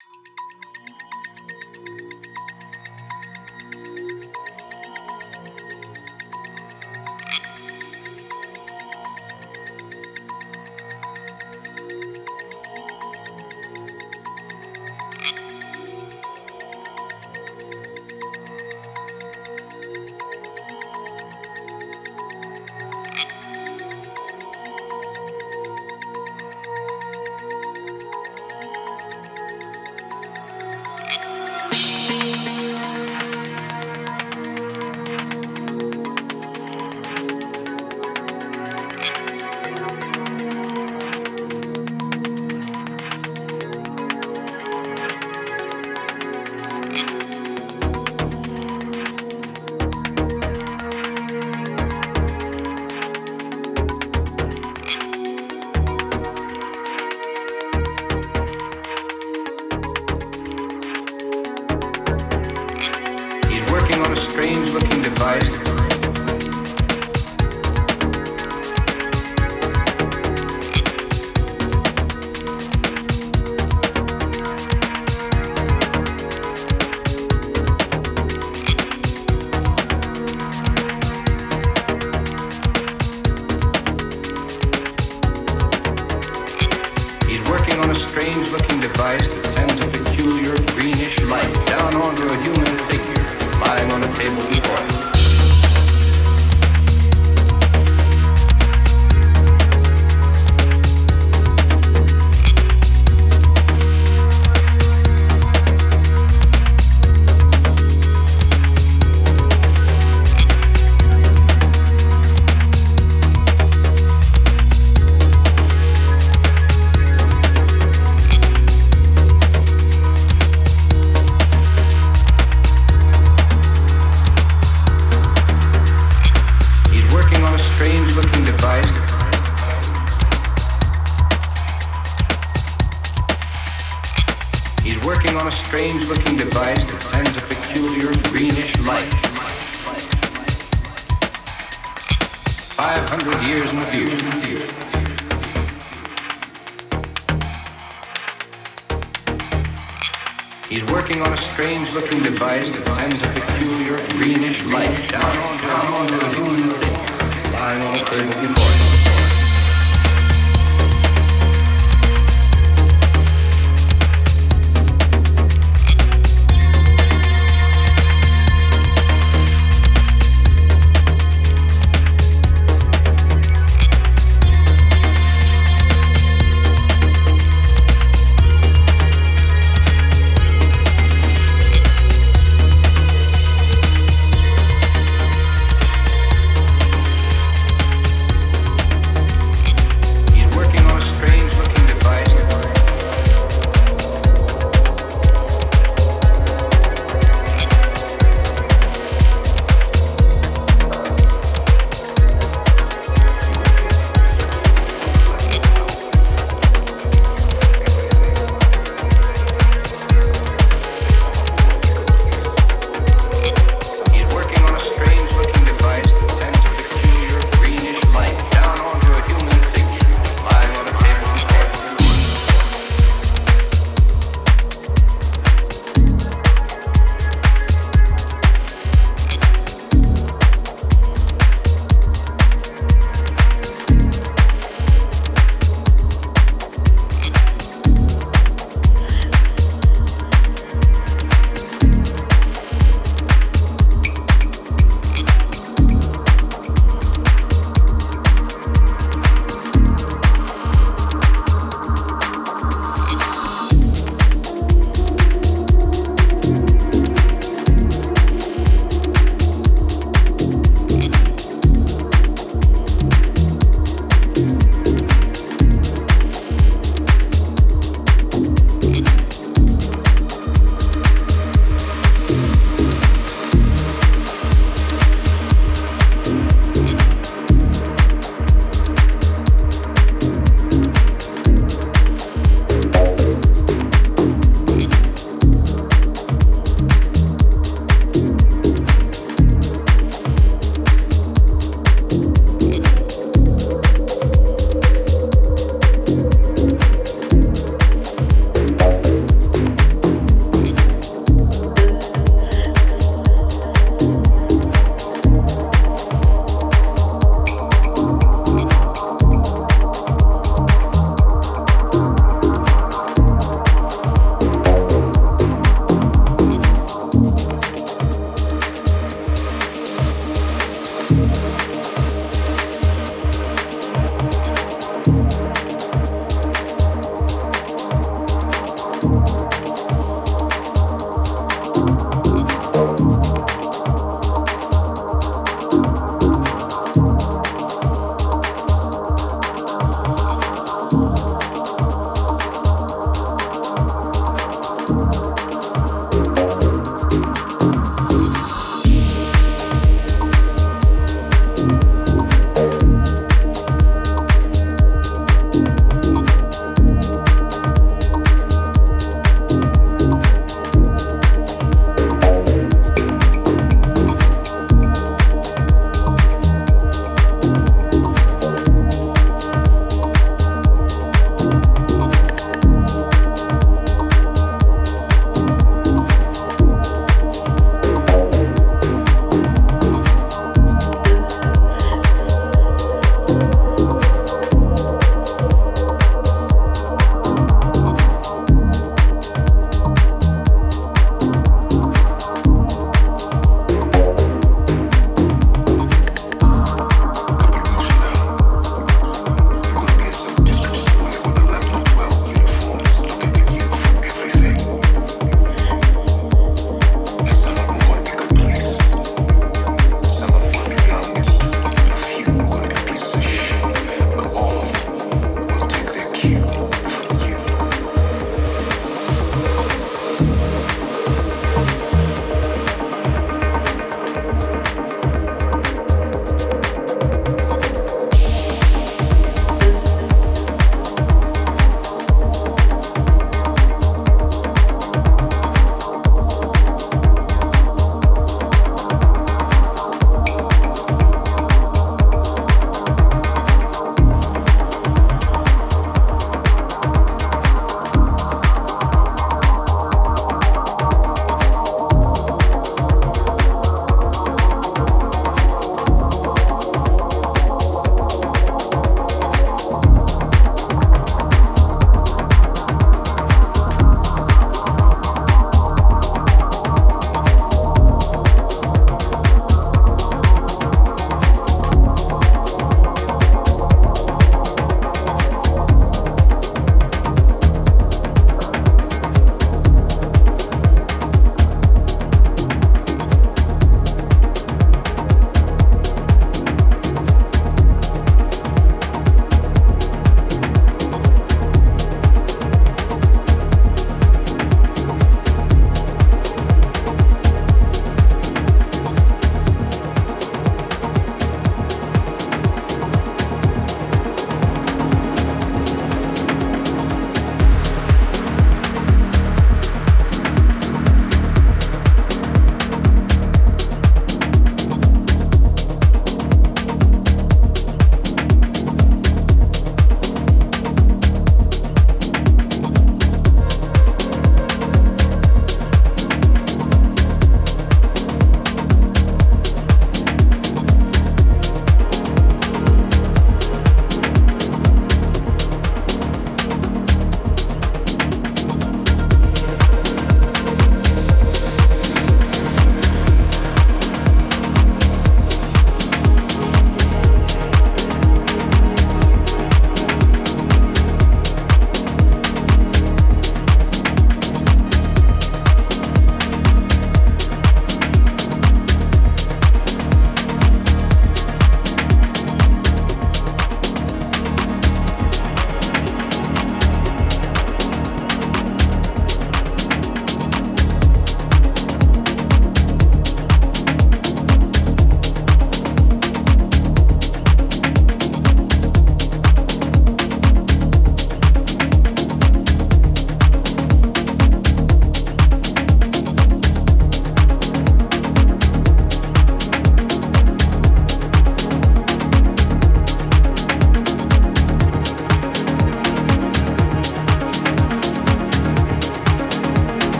you